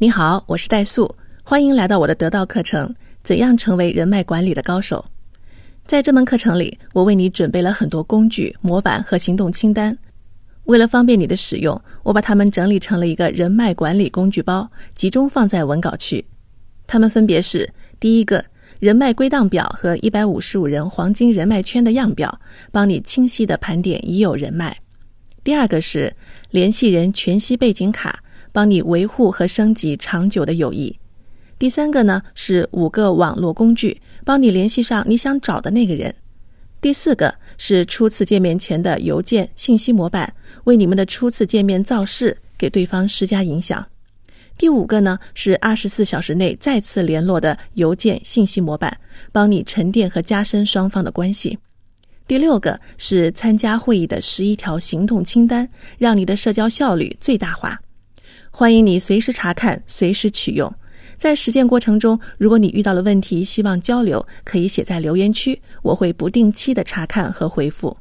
你好，我是戴素，欢迎来到我的得道课程——怎样成为人脉管理的高手。在这门课程里，我为你准备了很多工具、模板和行动清单。为了方便你的使用，我把它们整理成了一个人脉管理工具包，集中放在文稿区。它们分别是：第一个，人脉归档表和一百五十五人黄金人脉圈的样表，帮你清晰的盘点已有人脉；第二个是联系人全息背景卡。帮你维护和升级长久的友谊。第三个呢是五个网络工具，帮你联系上你想找的那个人。第四个是初次见面前的邮件信息模板，为你们的初次见面造势，给对方施加影响。第五个呢是二十四小时内再次联络的邮件信息模板，帮你沉淀和加深双方的关系。第六个是参加会议的十一条行动清单，让你的社交效率最大化。欢迎你随时查看，随时取用。在实践过程中，如果你遇到了问题，希望交流，可以写在留言区，我会不定期的查看和回复。